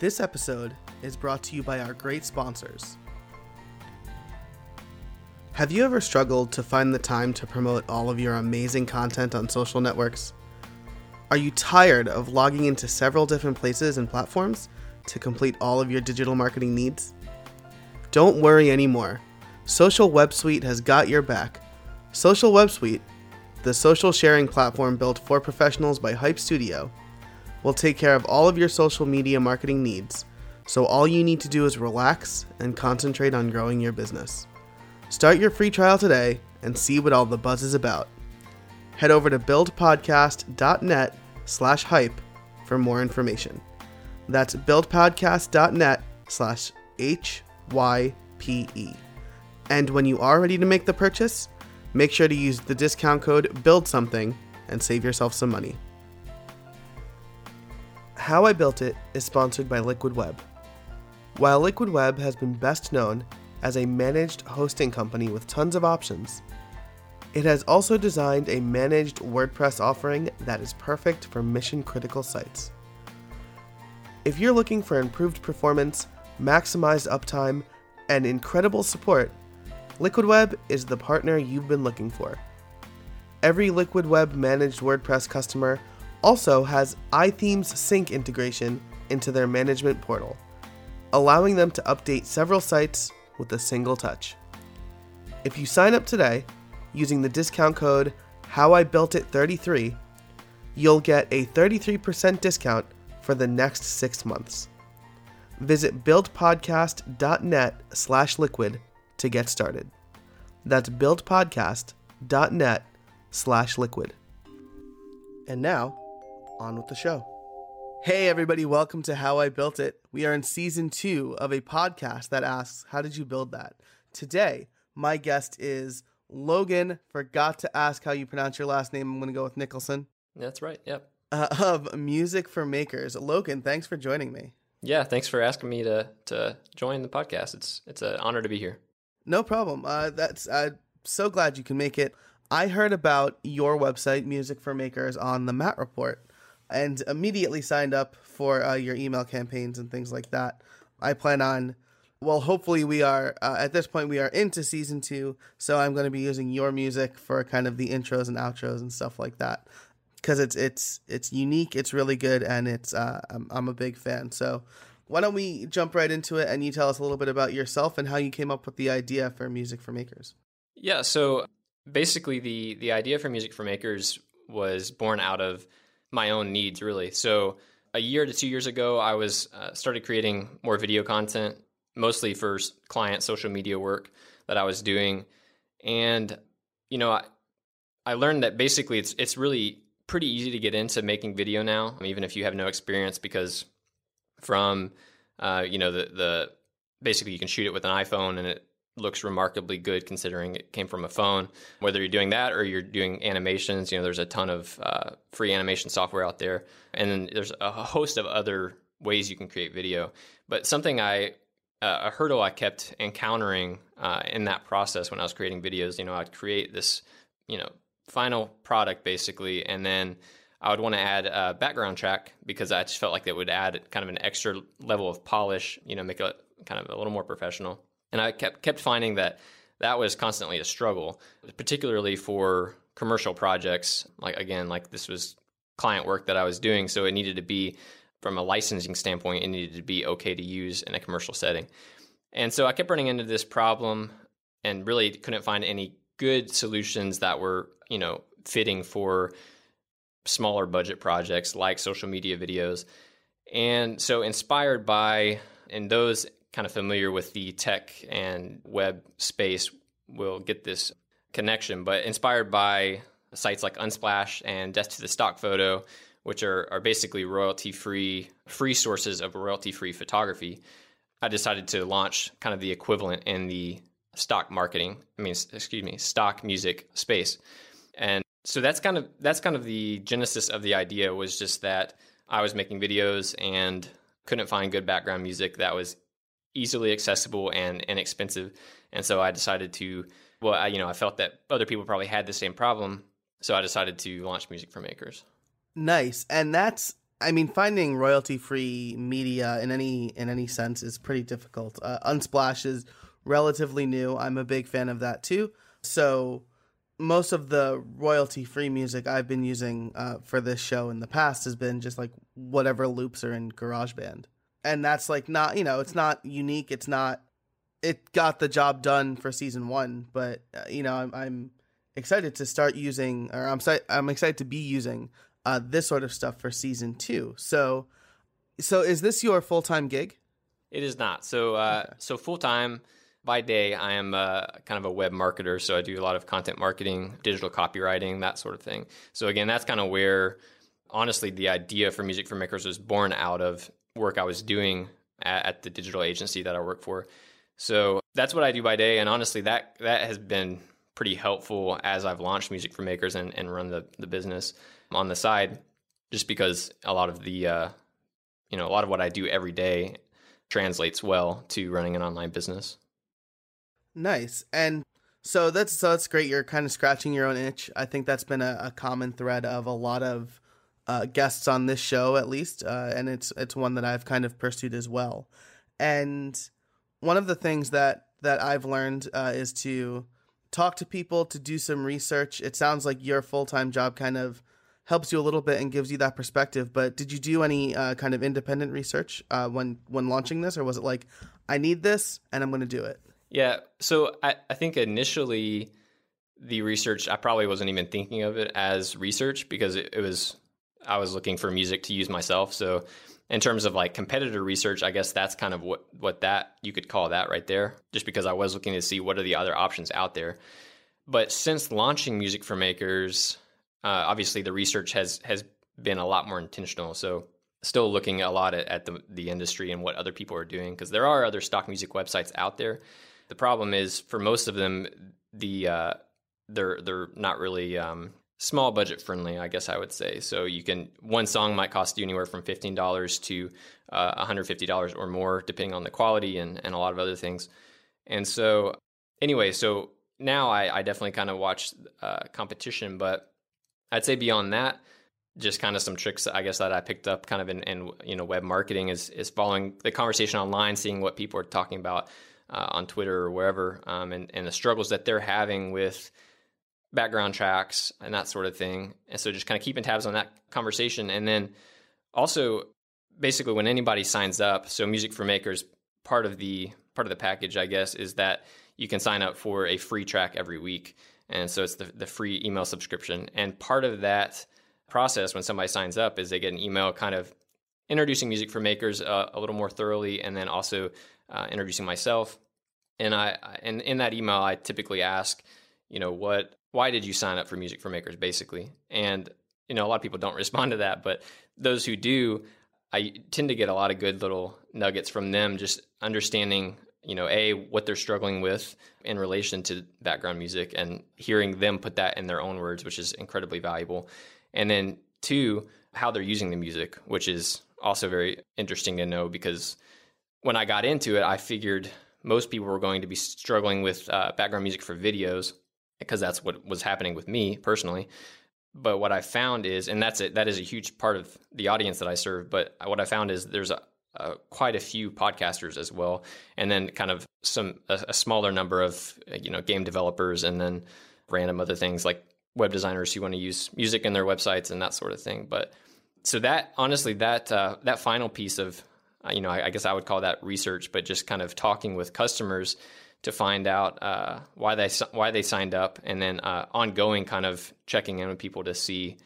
This episode is brought to you by our great sponsors. Have you ever struggled to find the time to promote all of your amazing content on social networks? Are you tired of logging into several different places and platforms to complete all of your digital marketing needs? Don't worry anymore. Social Web Suite has got your back. Social Web Suite, the social sharing platform built for professionals by Hype Studio, will take care of all of your social media marketing needs, so all you need to do is relax and concentrate on growing your business. Start your free trial today and see what all the buzz is about. Head over to buildpodcast.net slash hype for more information. That's buildpodcast.net slash H-Y-P-E. And when you are ready to make the purchase, make sure to use the discount code BUILD something and save yourself some money. How I Built It is sponsored by Liquid Web. While Liquid Web has been best known as a managed hosting company with tons of options, it has also designed a managed WordPress offering that is perfect for mission critical sites. If you're looking for improved performance, maximized uptime, and incredible support, Liquid Web is the partner you've been looking for. Every Liquid Web managed WordPress customer also has iThemes Sync integration into their management portal, allowing them to update several sites with a single touch. If you sign up today using the discount code HowIBuiltIt33, you'll get a 33% discount for the next six months. Visit buildpodcast.net slash liquid to get started. That's buildpodcast.net slash liquid. And now, on with the show. Hey, everybody, welcome to How I Built It. We are in season two of a podcast that asks, How did you build that? Today, my guest is Logan. Forgot to ask how you pronounce your last name. I'm going to go with Nickleson. That's right. Yep. Uh, of Music for Makers. Logan, thanks for joining me. Yeah, thanks for asking me to to join the podcast. It's it's an honor to be here. No problem. Uh, that's I'm so glad you can make it. I heard about your website, Music for Makers, on the Matt Report, and immediately signed up for uh, your email campaigns and things like that. I plan on, well, hopefully we are uh, at this point we are into season two, so I'm going to be using your music for kind of the intros and outros and stuff like that because it's it's it's unique, it's really good, and it's uh, I'm I'm a big fan. So why don't we jump right into it and you tell us a little bit about yourself and how you came up with the idea for Music for Makers? Yeah, so basically the the idea for Music for Makers was born out of my own needs really. So a year to 2 years ago I was uh, started creating more video content mostly for client social media work that I was doing and you know I I learned that basically it's it's really pretty easy to get into making video now, even if you have no experience, because from uh, you know the the basically you can shoot it with an iPhone and it looks remarkably good considering it came from a phone. Whether you're doing that or you're doing animations, you know there's a ton of uh, free animation software out there, and then there's a host of other ways you can create video. But something I uh, a hurdle I kept encountering uh, in that process when I was creating videos, you know, I'd create this, you know, final product basically, and then I would want to add a background track because I just felt like that would add kind of an extra level of polish, you know, make it kind of a little more professional. And I kept kept finding that that was constantly a struggle, particularly for commercial projects. Like again, like this was client work that I was doing, so it needed to be from a licensing standpoint, it needed to be okay to use in a commercial setting. And so I kept running into this problem and really couldn't find any good solutions that were, you know, fitting for smaller budget projects like social media videos. And so inspired by and those kind of familiar with the tech and web space will get this connection, but inspired by sites like Unsplash and Death to the Stock Photo, which are, are basically royalty free, free sources of royalty free photography, I decided to launch kind of the equivalent in the stock marketing, I mean, excuse me, stock music space. And so that's kind of that's kind of the genesis of the idea was just that I was making videos and couldn't find good background music that was easily accessible and inexpensive. And so I decided to well, I, you know, I felt that other people probably had the same problem, so I decided to launch Music for Makers. Nice. And that's I mean, finding royalty-free media in any in any sense is pretty difficult. Uh, Unsplash is relatively new. I'm a big fan of that too. So most of the royalty-free music I've been using uh, for this show in the past has been just like whatever loops are in GarageBand, and that's like not you know it's not unique. It's not it got the job done for season one, but uh, you know I'm, I'm excited to start using or I'm I'm excited to be using uh, this sort of stuff for season two. So, so is this your full time gig? It is not. So, uh, okay. so full time by day, I am uh, kind of a web marketer. So I do a lot of content marketing, digital copywriting, that sort of thing. So again, that's kind of where, honestly, the idea for Music for Makers was born out of work I was doing at, at the digital agency that I work for. So that's what I do by day, and honestly, that that has been pretty helpful as I've launched Music for Makers and, and run the the business on the side, just because a lot of the uh, you know a lot of what I do every day translates well to running an online business. Nice. And so that's so that's great. You're kind of scratching your own itch. I think that's been a, a common thread of a lot of uh, guests on this show, at least, uh, and it's it's one that I've kind of pursued as well. And one of the things that that I've learned uh, is to talk to people, to do some research. It sounds like your full time job kind of helps you a little bit and gives you that perspective. But did you do any uh, kind of independent research uh, when when launching this, or was it like I need this and I'm going to do it? Yeah. So I, I think initially the research, I probably wasn't even thinking of it as research because it, it was, I was looking for music to use myself. So in terms of like competitor research, I guess that's kind of what, what that, you could call that right there, just because I was looking to see what are the other options out there. But since launching Music for Makers, uh, obviously the research has, has been a lot more intentional. So still looking a lot at, at the, the industry and what other people are doing because there are other stock music websites out there the problem is for most of them, the uh, they're they're not really um, small budget friendly, I guess I would say. So you can one song might cost you anywhere from fifteen dollars to uh, one hundred fifty dollars or more, depending on the quality and and a lot of other things. And so anyway, so now I, I definitely kind of watch uh, competition, but I'd say beyond that, just kind of some tricks I guess that I picked up kind of in, in you know web marketing is is following the conversation online, seeing what people are talking about uh, on Twitter or wherever, um, and, and the struggles that they're having with background tracks and that sort of thing. And so just kind of keeping tabs on that conversation. And then also basically when anybody signs up, so Music for Makers, part of the part of the package, I guess, is that you can sign up for a free track every week. And so it's the, the free email subscription. And part of that process when somebody signs up is they get an email kind of introducing Music for Makers uh, a little more thoroughly and then also uh, introducing myself. And I and in that email, I typically ask, you know, what why did you sign up for Music for Makers, basically? And you know, a lot of people don't respond to that, but those who do, I tend to get a lot of good little nuggets from them, just understanding, you know, a what they're struggling with in relation to background music, and hearing them put that in their own words, which is incredibly valuable. And then two, how they're using the music, which is also very interesting to know because when I got into it, I figured most people were going to be struggling with uh, background music for videos because that's what was happening with me personally. But what I found is, and that's it, that is a huge part of the audience that I serve. But what I found is there's a, a quite a few podcasters as well, and then kind of some a, a smaller number of you know game developers, and then random other things like web designers who want to use music in their websites and that sort of thing. But so that honestly, that uh, that final piece of uh, you know, I, I, guess I would call that research, but just kind of talking with customers to find out uh, why they why they signed up, and then uh, ongoing kind of checking in with people to see,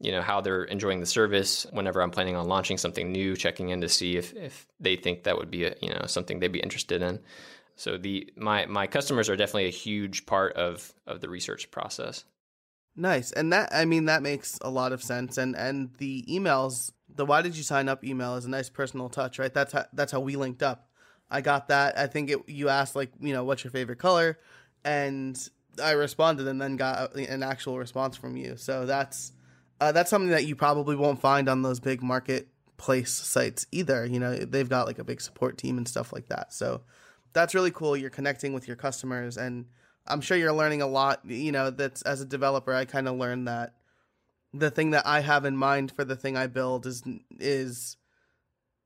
you know, how they're enjoying the service. Whenever I'm planning on launching something new, checking in to see if if they think that would be a, you know something they'd be interested in. So the my my customers are definitely a huge part of of the research process. Nice. And that I mean that makes a lot of sense and and the emails the why did you sign up email is a nice personal touch, right? That's how that's how we linked up. I got that. I think it you asked like, you know, what's your favorite color and I responded and then got an actual response from you. So that's uh, that's something that you probably won't find on those big marketplace sites either. You know, they've got like a big support team and stuff like that. So that's really cool. You're connecting with your customers and I'm sure you're learning a lot. You know, that's as a developer, I kind of learned that the thing that I have in mind for the thing I build is is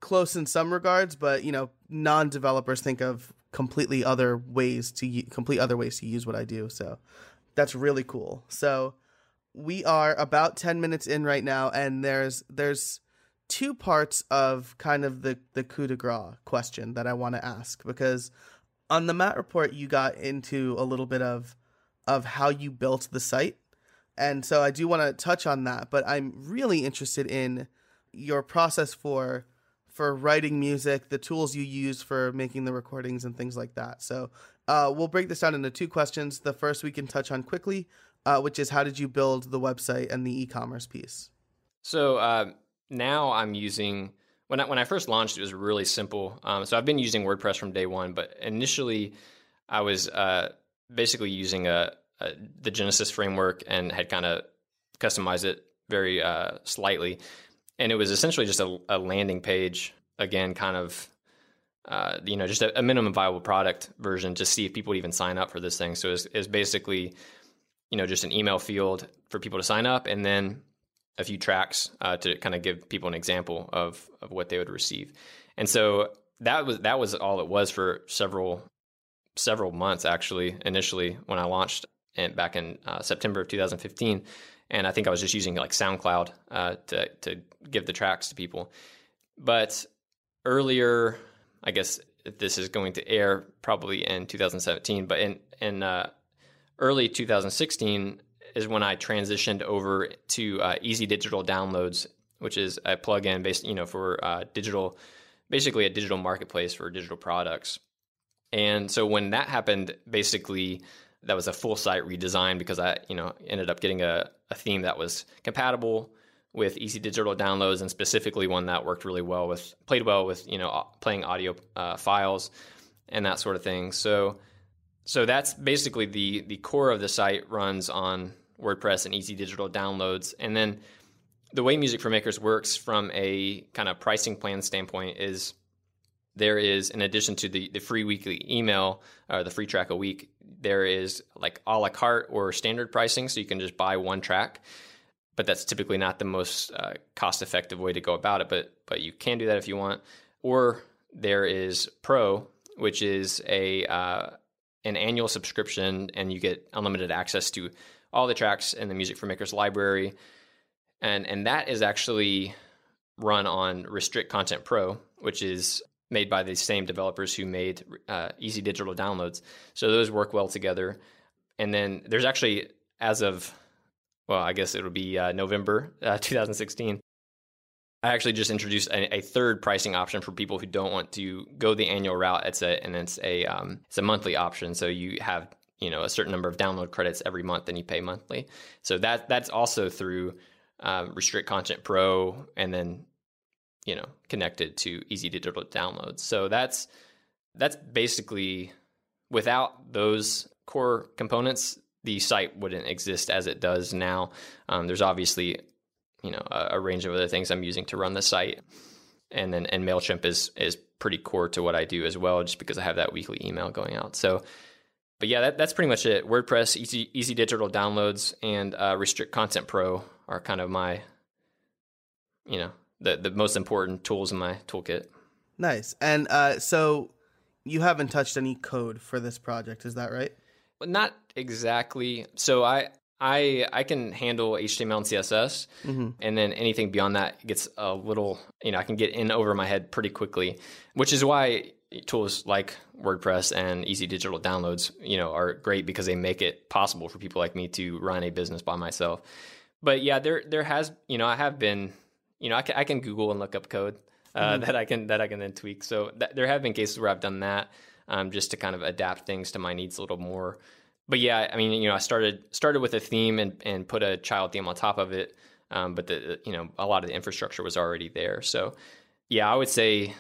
close in some regards, but you know, non-developers think of completely other ways to complete other ways to use what I do. So that's really cool. So we are about 10 minutes in right now and there's there's two parts of kind of the the coup de grace question that I want to ask because on the Matt report you got into a little bit of of how you built the site. And so I do want to touch on that, but I'm really interested in your process for for writing music, the tools you use for making the recordings and things like that. So uh, we'll break this down into two questions. The first we can touch on quickly, uh, which is how did you build the website and the e-commerce piece? So uh, now I'm using when I, when I first launched, it was really simple. Um, so I've been using WordPress from day one, but initially I was uh, basically using a, a, the Genesis framework and had kind of customized it very uh, slightly and it was essentially just a, a landing page again, kind of. Uh, you know, just a, a, minimum viable product version to see if people would even sign up for this thing. So it's, it's basically, you know, just an email field for people to sign up, and then a few tracks uh, to kind of give people an example of of what they would receive. And so that was that was all it was for several several months actually. Initially, when I launched and back in uh, September of 2015, and I think I was just using like SoundCloud uh, to to give the tracks to people. But earlier, I guess this is going to air probably in 2017, but in in uh, early 2016 is when I transitioned over to uh, Easy Digital Downloads, which is a plugin based, you know, for uh, digital, basically a digital marketplace for digital products. And so when that happened, basically that was a full site redesign because I, you know, ended up getting a, a theme that was compatible with easy digital downloads and specifically one that worked really well with played well with you know playing audio uh, files and that sort of thing. So so that's basically the the core of the site runs on WordPress and easy digital downloads, and then the way Music for Makers works from a kind of pricing plan standpoint is there is in addition to the, the free weekly email or the free track a week there is like a la carte or standard pricing so you can just buy one track but that's typically not the most uh, cost effective way to go about it but but you can do that if you want. Or there is pro which is a uh, an annual subscription and you get unlimited access to all the tracks in the music for makers library and and that is actually run on restrict content pro which is made by the same developers who made uh, Easy Digital Downloads. So those work well together. And then there's actually, as of, well, I guess it'll be uh, November uh, 2016. I actually just introduced a, a, third pricing option for people who don't want to go the annual route. It's a and it's a um, it's a monthly option. So you have you know a certain number of download credits every month, and you pay monthly. So that that's also through um, Restrict Content Pro, and then you know connected to easy digital downloads. So that's that's basically without those core components, the site wouldn't exist as it does now. Um, there's obviously you know a, a, range of other things I'm using to run the site, and then and Mailchimp is is pretty core to what I do as well, just because I have that weekly email going out. So. But yeah, that, that's pretty much it. WordPress, easy, easy digital downloads, and uh, Restrict Content Pro are kind of my, you know, the the most important tools in my toolkit. Nice. And uh, so you haven't touched any code for this project, is that right? But not exactly. So I I I can handle HTML and CSS, mm-hmm. and then anything beyond that gets a little. You know, I can get in over my head pretty quickly, which is why tools like WordPress and Easy Digital Downloads, you know, are great because they make it possible for people like me to run a business by myself. But yeah, there there has you know I have been you know, I can, I can Google and look up code uh, mm-hmm. that I can that I can then tweak. So th- there have been cases where I've done that um, just to kind of adapt things to my needs a little more. But yeah, I mean, you know, I started started with a theme and and put a child theme on top of it. Um, but the you know a lot of the infrastructure was already there. So yeah, I would say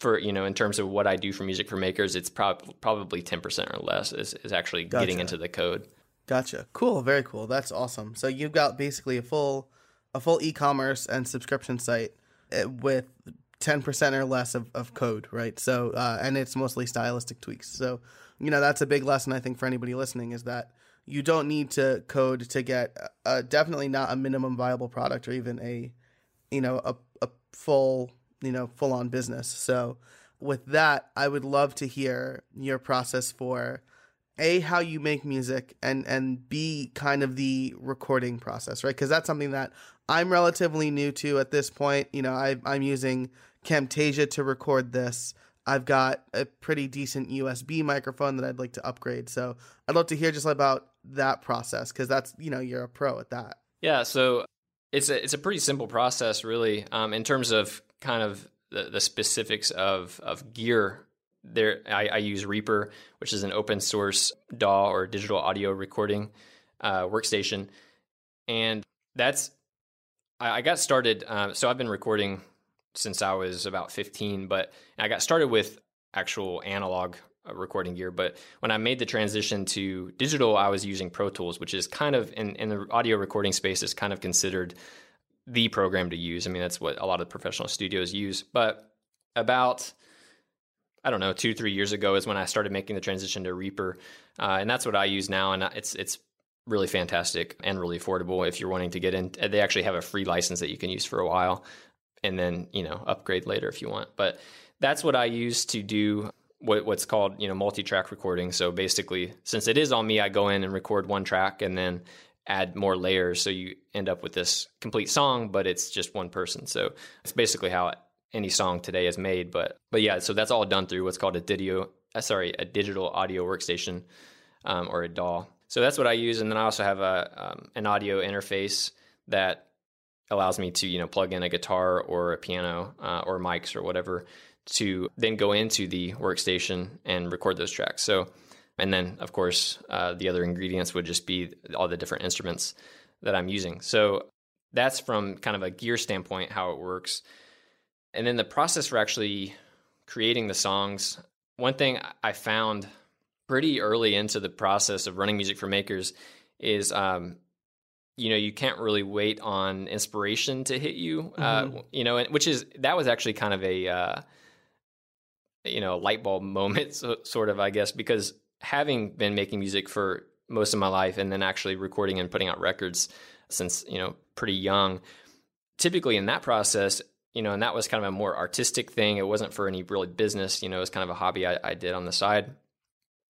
for you know in terms of what I do for music for makers, it's prob- probably ten percent or less is is actually gotcha. getting into the code. Gotcha. Cool. Very cool. That's awesome. So you've got basically a full a full e-commerce and subscription site eh, with 10% or less of, of code, right? So, uh, and it's mostly stylistic tweaks. So, you know, that's a big lesson I think for anybody listening is that you don't need to code to get definitely not a minimum viable product or even a you know a, a full you know full on business so with that i would love to hear your process for a how you make music and and b kind of the recording process right because that's something that i'm relatively new to at this point. You know I, i'm using camtasia to record this. I've got a pretty decent usb microphone that i'd like to upgrade. So i'd love to hear just about that process because that's you know you're a pro at that. Yeah so it's a it's a pretty simple process really um, in terms of kind of the, the specifics of of gear. There I, I, use reaper which is an open source daw or digital audio recording uh, workstation. And that's i, I got started uh, so i've been recording since i was about 15 but i got started with actual analog uh, recording gear. But when i made the transition to digital i was using pro tools which is kind of in, in the audio recording space is kind of considered the program to use. I mean that's what a lot of professional studios use. But about I don't know, two three years ago is when I started making the transition to Reaper, uh, and that's what I use now, and it's it's really fantastic and really affordable if you're wanting to get in. They actually have a free license that you can use for a while, and then you know upgrade later if you want. But that's what I use to do what, what's called you know multi-track recording. So basically, since it is on me, I go in and record one track and then add more layers, so you end up with this complete song, but it's just one person. So it's basically how any song today is made. But but yeah, so that's all done through what's called a didio, uh, sorry, a digital audio workstation um, or a DAW. So that's what I use, and then I also have a um, an audio interface that allows me to you know plug in a guitar or a piano uh, or mics or whatever to then go into the workstation and record those tracks. So and then of course uh, the other ingredients would just be all the different instruments that I'm using. So that's from kind of a gear standpoint how it works. And then the process for actually creating the songs, one thing I found pretty early into the process of running music for makers is um, you know you can't really wait on inspiration to hit you uh, mm-hmm. uh, you know which is that was actually kind of a uh, you know light bulb moment so, sort of i guess because having been making music for most of my life and then actually recording and putting out records since you know pretty young typically in that process you know, and that was kind of a more artistic thing. It wasn't for any really business, you know, it was kind of a hobby I, I did on the side.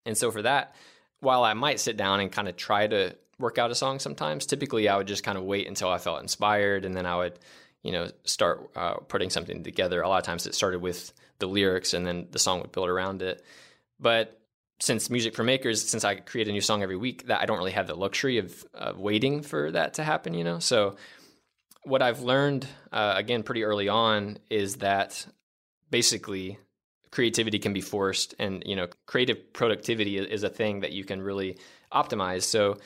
And so for that, while I might sit down and kind of try to work out a song sometimes, typically I would just kind of wait until I felt inspired and then I would, you know, start uh, putting something together. A lot of times it started with the lyrics and then the song would build around it. But since music for makers, since I create a new song every week, that I don't really have the luxury of, of waiting for that to happen, you know? So what I've learned uh, again pretty early on is that basically creativity can be forced, and you know creative productivity is a thing that you can really optimize. So,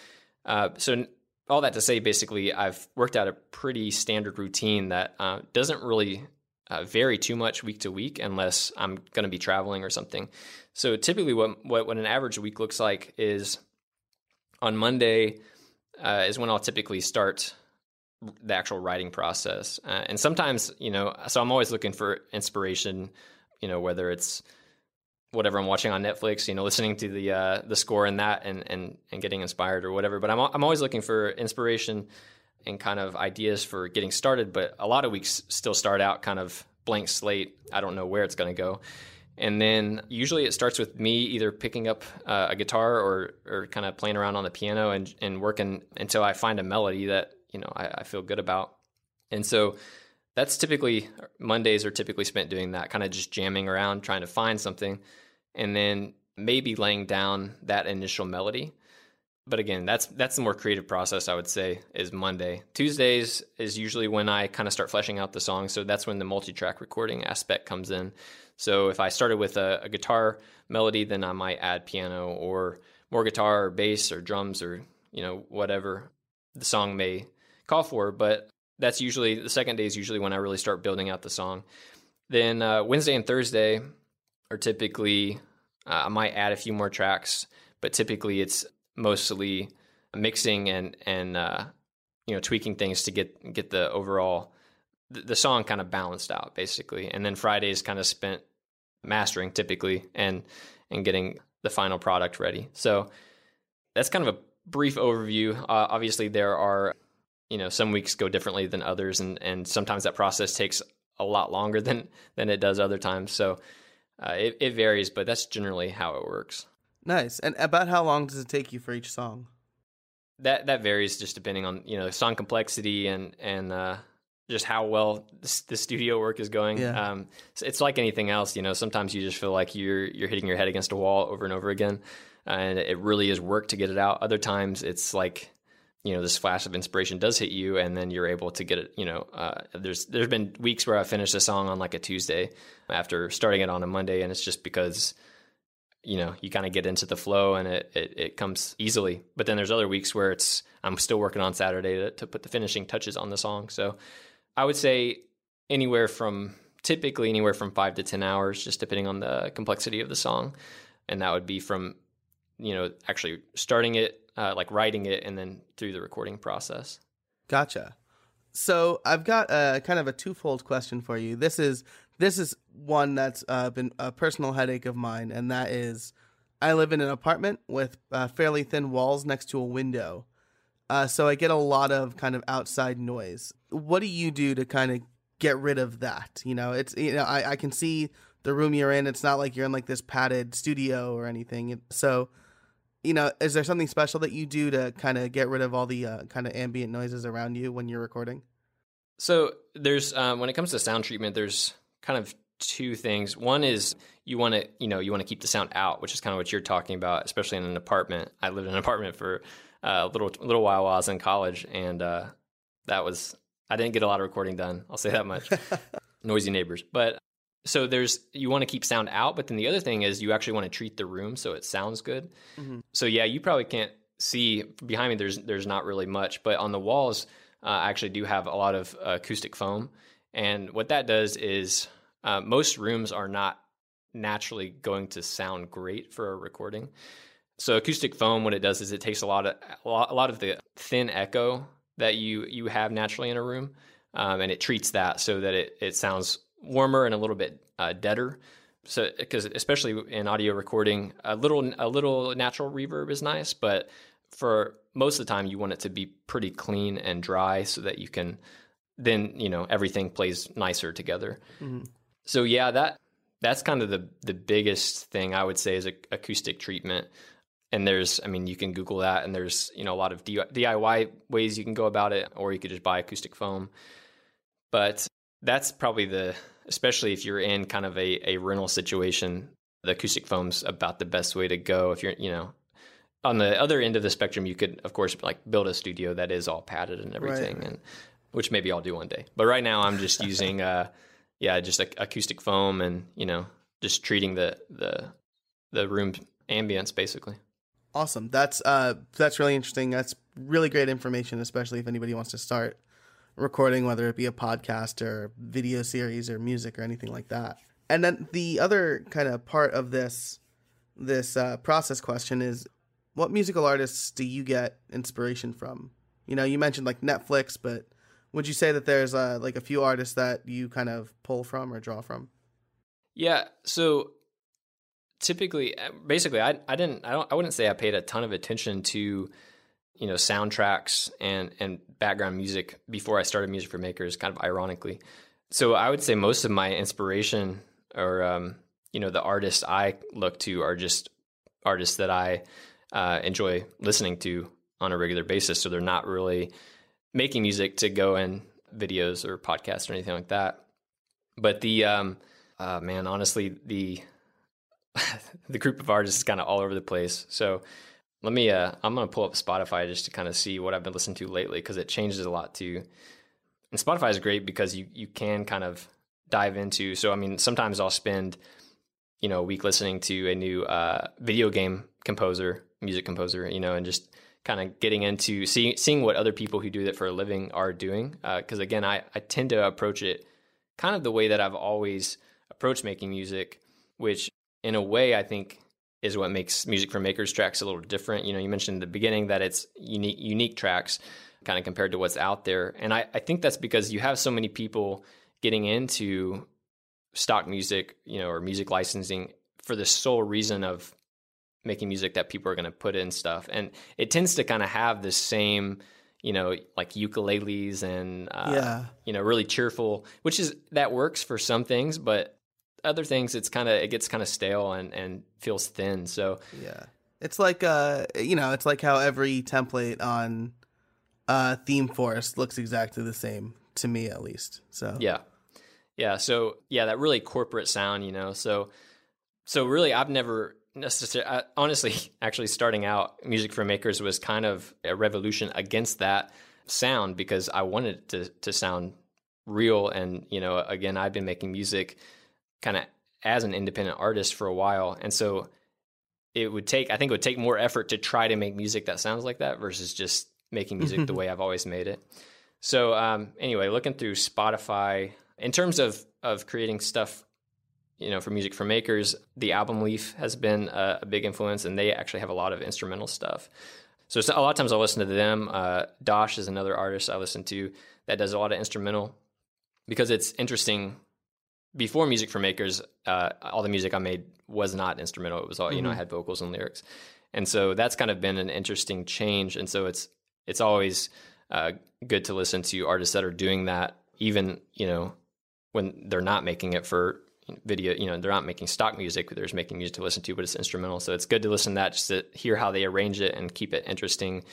uh, so all that to say, basically, I've worked out a pretty standard routine that uh, doesn't really uh, vary too much week to week unless I'm going to be traveling or something. So typically, what, what, what an average week looks like is on Monday uh, is when I'll typically start the actual writing process. Uh, and sometimes, you know, so I'm always looking for inspiration, you know, whether it's whatever I'm watching on Netflix, you know, listening to the uh, the score and that and and and getting inspired or whatever. But I'm I'm always looking for inspiration and kind of ideas for getting started. But a lot of weeks still start out kind of blank slate. I don't know where it's going to go. And then usually it starts with me either picking up uh, a guitar or or kind of playing around on the piano and and working until I find a melody that you know I, I feel good about. And so that's typically Mondays are typically spent doing that, kind of just jamming around, trying to find something, and then maybe laying down that initial melody. But again, that's that's the more creative process I would say is Monday. Tuesdays is usually when I kind of start fleshing out the song, so that's when the multi-track recording aspect comes in. So if I started with a, a guitar melody, then I might add piano or more guitar or bass or drums or you know whatever the song may call for. But that's usually the second day is usually when I really start building out the song. Then uh, Wednesday and Thursday are typically uh, I might add a few more tracks, but typically it's mostly mixing and and uh, you know tweaking things to get get the overall the, the song kind of balanced out basically. And then Friday is kind of spent mastering typically and and getting the final product ready. So that's kind of a brief overview, uh, obviously there are, you know, some weeks go differently than others, and and sometimes that process takes a lot longer than than it does other times. So uh, it it varies, but that's generally how it works. Nice. And about how long does it take you for each song? That that varies just depending on you know song complexity and and uh, just how well the, studio work is going. Yeah. Um, it's like anything else, you know. Sometimes you just feel like you're you're hitting your head against a wall over and over again, and it really is work to get it out. Other times, it's like you know this flash of inspiration does hit you, and then you're able to get it. You know, uh, there's there's been weeks where I finished a song on like a Tuesday after starting it on a Monday, and it's just because you know you kind of get into the flow and it, it, it comes easily but then there's other weeks where it's i'm still working on saturday to, to put the finishing touches on the song so I would say anywhere from typically anywhere from five to 10 hours, just depending on the complexity of the song. And that would be from, you know, actually starting it, uh, like writing it, and then through the recording process. Gotcha. So I've got a kind of a twofold question for you. This is this is one that's uh, been a personal headache of mine, and that is, I live in an apartment with uh, fairly thin walls next to a window, uh, so I get a lot of kind of outside noise. What do you do to kind of get rid of that? You know, it's you know I, I can see the room you're in. It's not like you're in like this padded studio or anything. So, you know, is there something special that you do to kind of get rid of all the uh, kind of ambient noises around you when you're recording? So there's um, when it comes to sound treatment, there's kind of two things. One is you want to you know you want to keep the sound out, which is kind of what you're talking about, especially in an apartment. I lived in an apartment for a little little while while I was in college, and uh, that was I didn't get a lot of recording done. I'll say that much. Noisy neighbors, but so there's you want to keep sound out, but then the other thing is you actually want to treat the room so it sounds good. Mm-hmm. So yeah, you probably can't see behind me. There's there's not really much, but on the walls, uh, I actually do have a lot of uh, acoustic foam, and what that does is uh, most rooms are not naturally going to sound great for a recording. So acoustic foam, what it does is it takes a lot of a lot, of the thin echo that you you have naturally in a room, um, and it treats that so that it it sounds warmer and a little bit uh, deader. So because especially in audio recording, a little a little natural reverb is nice, but for most of the time you want it to be pretty clean and dry so that you can then you know everything plays nicer together. Mm-hmm. So yeah, that that's kind of the the biggest thing I would say is acoustic treatment and there's i mean you can google that and there's you know a lot of diy ways you can go about it or you could just buy acoustic foam but that's probably the especially if you're in kind of a, a rental situation the acoustic foam's about the best way to go if you're you know on the other end of the spectrum you could of course like build a studio that is all padded and everything right. and which maybe i'll do one day but right now i'm just using uh yeah just like acoustic foam and you know just treating the the the room ambience basically Awesome. That's uh that's really interesting. That's really great information, especially if anybody wants to start recording, whether it be a podcast or video series or music or anything like that. And then the other kind of part of this this uh, process question is, what musical artists do you get inspiration from? You know, you mentioned like Netflix, but would you say that there's uh, like a few artists that you kind of pull from or draw from? Yeah. So typically uh, basically I I didn't I don't I wouldn't say I paid a ton of attention to you know soundtracks and and background music before I started Music for Makers kind of ironically. So I would say most of my inspiration or um, you know the artists I look to are just artists that I uh, enjoy listening to on a regular basis. So they're not really making music to go in videos or podcasts or anything like that. But the um, uh, man, honestly, the the group of artists is kind of all over the place. So let me, uh, I'm to pull up Spotify just to kind of see what I've been listening to lately because it changes a lot too. And Spotify is great because you, you can kind of dive into. So, I mean, sometimes I'll spend, you know, a week listening to a new uh, video game composer, music composer, you know, and just kind of getting into seeing, seeing what other people who do that for a living are doing. Because uh, again, I, I tend to approach it kind of the way that I've always approached making music, which in a way, I think is what makes music for makers tracks a little different. You know, you mentioned in the beginning that it's unique unique tracks kind of compared to what's out there. And I, I think that's because you have so many people getting into stock music, you know, or music licensing for the sole reason of making music that people are going to put in stuff, and it tends to kind of have the same you know, like ukuleles and uh, Yeah. you know, really cheerful, which is that works for some things, but other things it's kind of it gets kind of stale and and feels thin. So Yeah. It's like uh you know, it's like how every template on uh Theme Forest looks exactly the same to me at least. So yeah, yeah. So yeah, that really corporate sound, you know. So so really, I've never necessarily, honestly, actually, starting out, music for makers was kind of a revolution against that sound because I wanted it to to sound real. And you know, again, I've been making music kind of as an independent artist for a while, and so it would take, I think, it would take more effort to try to make music that sounds like that versus just making music the way I've always made it. So um, anyway, looking through Spotify in terms of of creating stuff you know, for music for makers, the album leaf has been a, a, big influence, and they actually have a lot of instrumental stuff. So a lot of times I'll listen to them. Uh, Dosh is another artist I listen to that does a lot of instrumental because it's interesting. Before music for makers, uh, all the music I made was not instrumental. It was all, you mm-hmm. know, I had vocals and lyrics, and so that's kind of been an interesting change. And so it's it's always uh, good to listen to artists that are doing that, even you know when they're not making it for video you know they're not making stock music they're just making music to listen to but it's instrumental so it's good to listen to that just to hear how they arrange it and keep it interesting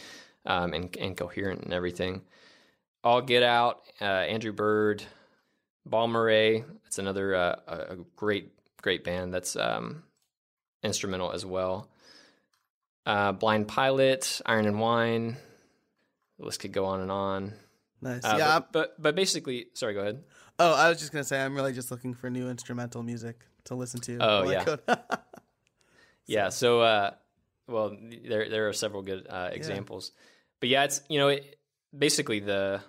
um, and, and coherent and everything all get out uh, andrew bird Balmorhea it's another uh, a great great band that's um, instrumental as well uh, blind pilot iron and wine the list could go on and on nice uh, yeah but, but but basically sorry go ahead Oh, I was just gonna say I'm really just looking for new instrumental music to listen to. Oh yeah, yeah. So, uh, well, there there are several good uh, examples, yeah. but yeah, it's you know it, basically the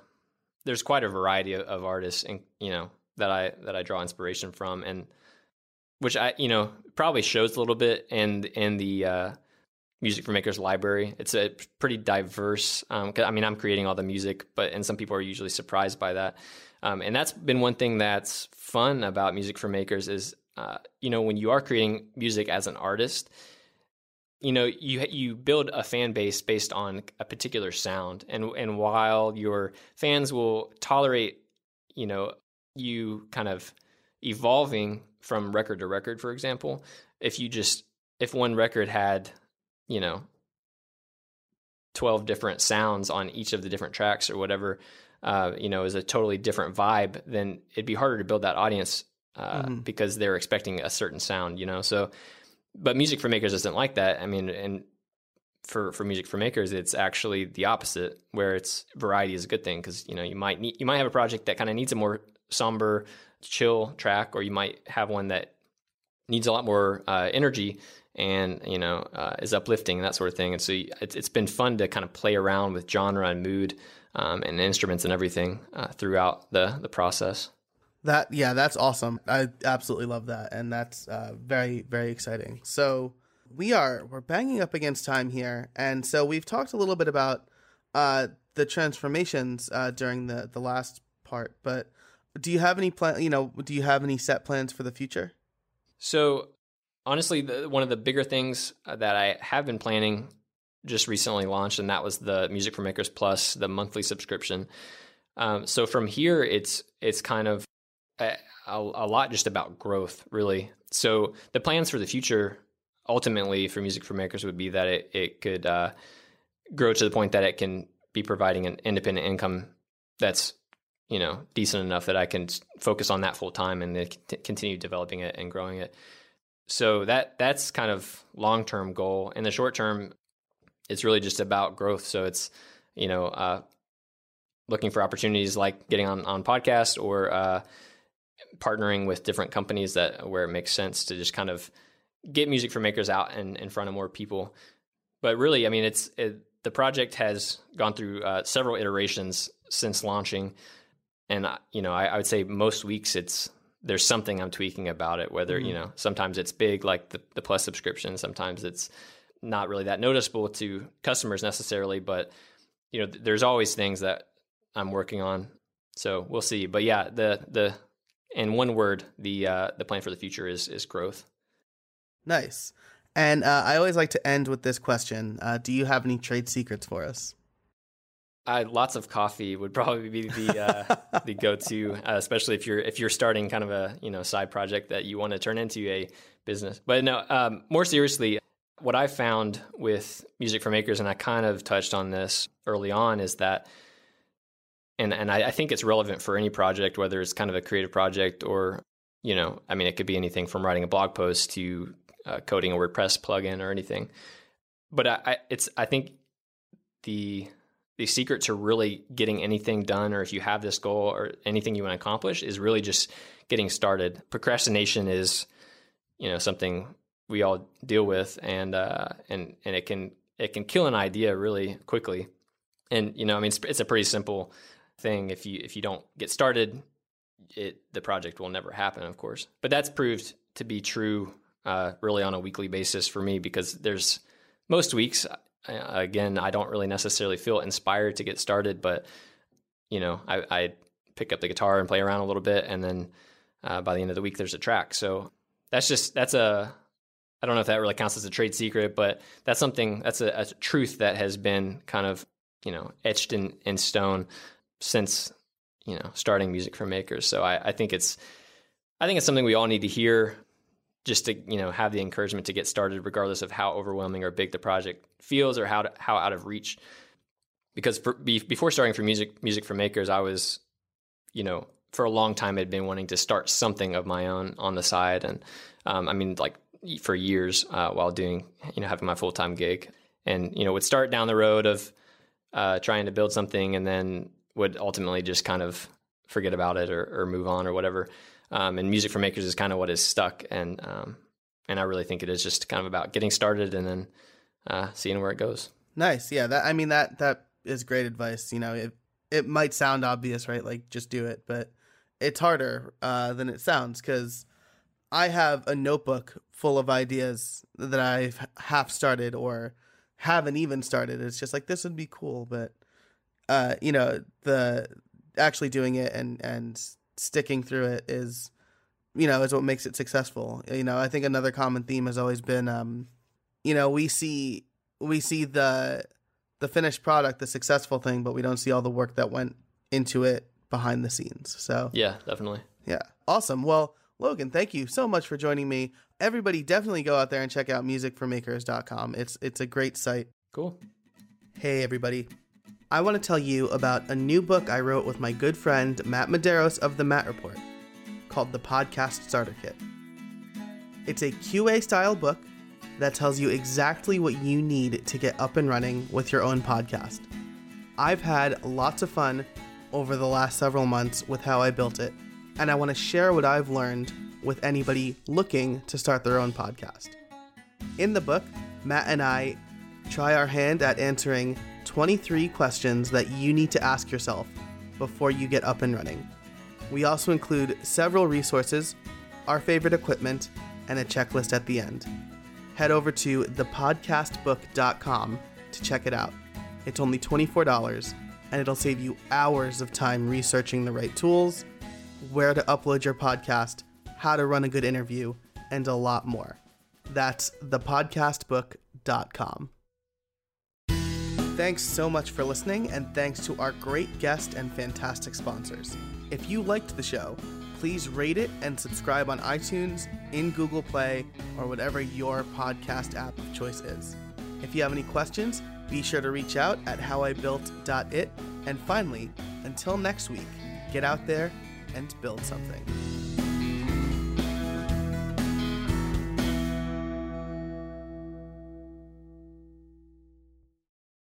there's quite a variety of, of, artists and you know that I that I draw inspiration from, and which I you know probably shows a little bit in in the uh, music for makers library. It's a pretty diverse. Um, I mean, I'm creating all the music, but and some people are usually surprised by that. Um, and that's been one thing that's fun about music for makers is, uh, you know, when you are creating music as an artist, you know, you you build a fan base based on a particular sound, and and while your fans will tolerate, you know, you kind of evolving from record to record, for example, if you just if one record had, you know, 12 different sounds on each of the different tracks or whatever uh, you know, is a totally different vibe, then it'd be harder to build that audience uh, mm-hmm. because they're expecting a certain sound, you know. So, but music for makers isn't like that. I mean, and for for music for makers, it's actually the opposite, where it's variety is a good thing because you know you might need you might have a project that kind of needs a more somber, chill track, or you might have one that needs a lot more uh, energy and you know uh, is uplifting and that sort of thing. And so it's, it's been fun to kind of play around with genre and mood um, and instruments and everything uh, throughout the the process. That yeah, that's awesome. I absolutely love that, and that's uh, very very exciting. So we are we're banging up against time here, and so we've talked a little bit about uh, the transformations uh, during the the last part, but do you have any plan? You know, do you have any set plans for the future? So honestly, the, one of the bigger things uh, that I have been planning just recently launched, and that was the Music for Makers Plus, the monthly subscription. Um, so from here, it's it's kind of a, a, lot just about growth, really. So the plans for the future, ultimately, for Music for Makers would be that it it could uh, grow to the point that it can be providing an independent income that's you know decent enough that I can focus on that full time and continue developing it and growing it. So that that's kind of long term goal. In the short term, it's really just about growth. So it's you know uh, looking for opportunities like getting on on podcast or uh, partnering with different companies that where it makes sense to just kind of get music for makers out and in front of more people. But really, I mean, it's it, the project has gone through uh, several iterations since launching, and uh, you know, I, I, would say most weeks it's there's something I'm tweaking about it. Whether mm-hmm. you know, sometimes it's big like the the plus subscription, sometimes it's not really that noticeable to customers necessarily, but you know, there's always things that I'm working on. So we'll see. But yeah, the the in one word, the uh, the plan for the future is is growth. Nice. And uh, I always like to end with this question uh, Do you have any trade secrets for us? Uh, lots of coffee would probably be the uh, the go-to, uh, especially if you're if you're starting kind of a you know side project that you want to turn into a business. But no, um, more seriously, what I found with Music for Makers, and I kind of touched on this early on, is that, and and I, I think it's relevant for any project, whether it's kind of a creative project or you know, I mean, it could be anything from writing a blog post to uh, coding a WordPress plugin or anything. But I, I, it's I think the the secret to really getting anything done, or if you have this goal or anything you want to accomplish, is really just getting started. Procrastination is, you know, something we all deal with, and uh, and and it can it can kill an idea really quickly. And you know, I mean, it's, it's a pretty simple thing. If you if you don't get started, it the project will never happen, of course. But that's proved to be true uh, really on a weekly basis for me because there's most weeks again, I don't really necessarily feel inspired to get started, but you know, I, I pick up the guitar and play around a little bit, and then uh, by the end of the week, there's a track. So that's just that's a I don't know if that really counts as a trade secret, but that's something that's a, a truth that has been kind of you know etched in in stone since you know starting music for makers. So I, I think it's I think it's something we all need to hear just to you know have the encouragement to get started regardless of how overwhelming or big the project feels or how to, how out of reach. Because for, be, before starting for music music for makers i was you know for a long time had been wanting to start something of my own on the side. And um, i mean like for years uh, while doing you know having my full-time gig. And you know would start down the road of uh, trying to build something and then would ultimately just kind of forget about it or, or move on or whatever um, and music for makers is kind of what is stuck and um, and I really think it is just kind of about getting started and then uh, seeing where it goes. Nice, yeah. That I mean that that is great advice. You know, it it might sound obvious, right? Like just do it, but it's harder uh, than it sounds because I have a notebook full of ideas that I've half started or haven't even started. It's just like this would be cool, but uh, you know the actually doing it and and sticking through it is you know is what makes it successful. You know i think another common theme has always been um you know we see we see the the finished product the successful thing but we don't see all the work that went into it behind the scenes. So yeah definitely. Yeah. Awesome. Well logan thank you so much for joining me. Everybody definitely go out there and check out musicformakers.com it's it's a great site. Cool. Hey everybody I want to tell you about a new book I wrote with my good friend Matt Medeiros of The Matt Report called The Podcast Starter Kit. It's a QA style book that tells you exactly what you need to get up and running with your own podcast. I've had lots of fun over the last several months with how I built it, and I want to share what I've learned with anybody looking to start their own podcast. In the book, Matt and I try our hand at answering 23 questions that you need to ask yourself before you get up and running. We also include several resources, our favorite equipment, and a checklist at the end. Head over to thepodcastbook.com to check it out. It's only $24 and it'll save you hours of time researching the right tools, where to upload your podcast, how to run a good interview, and a lot more. That's thepodcastbook.com. Thanks so much for listening, and thanks to our great guest and fantastic sponsors. If you liked the show, please rate it and subscribe on iTunes, in Google Play, or whatever your podcast app of choice is. If you have any questions, be sure to reach out at howibuilt.it. And finally, until next week, get out there and build something.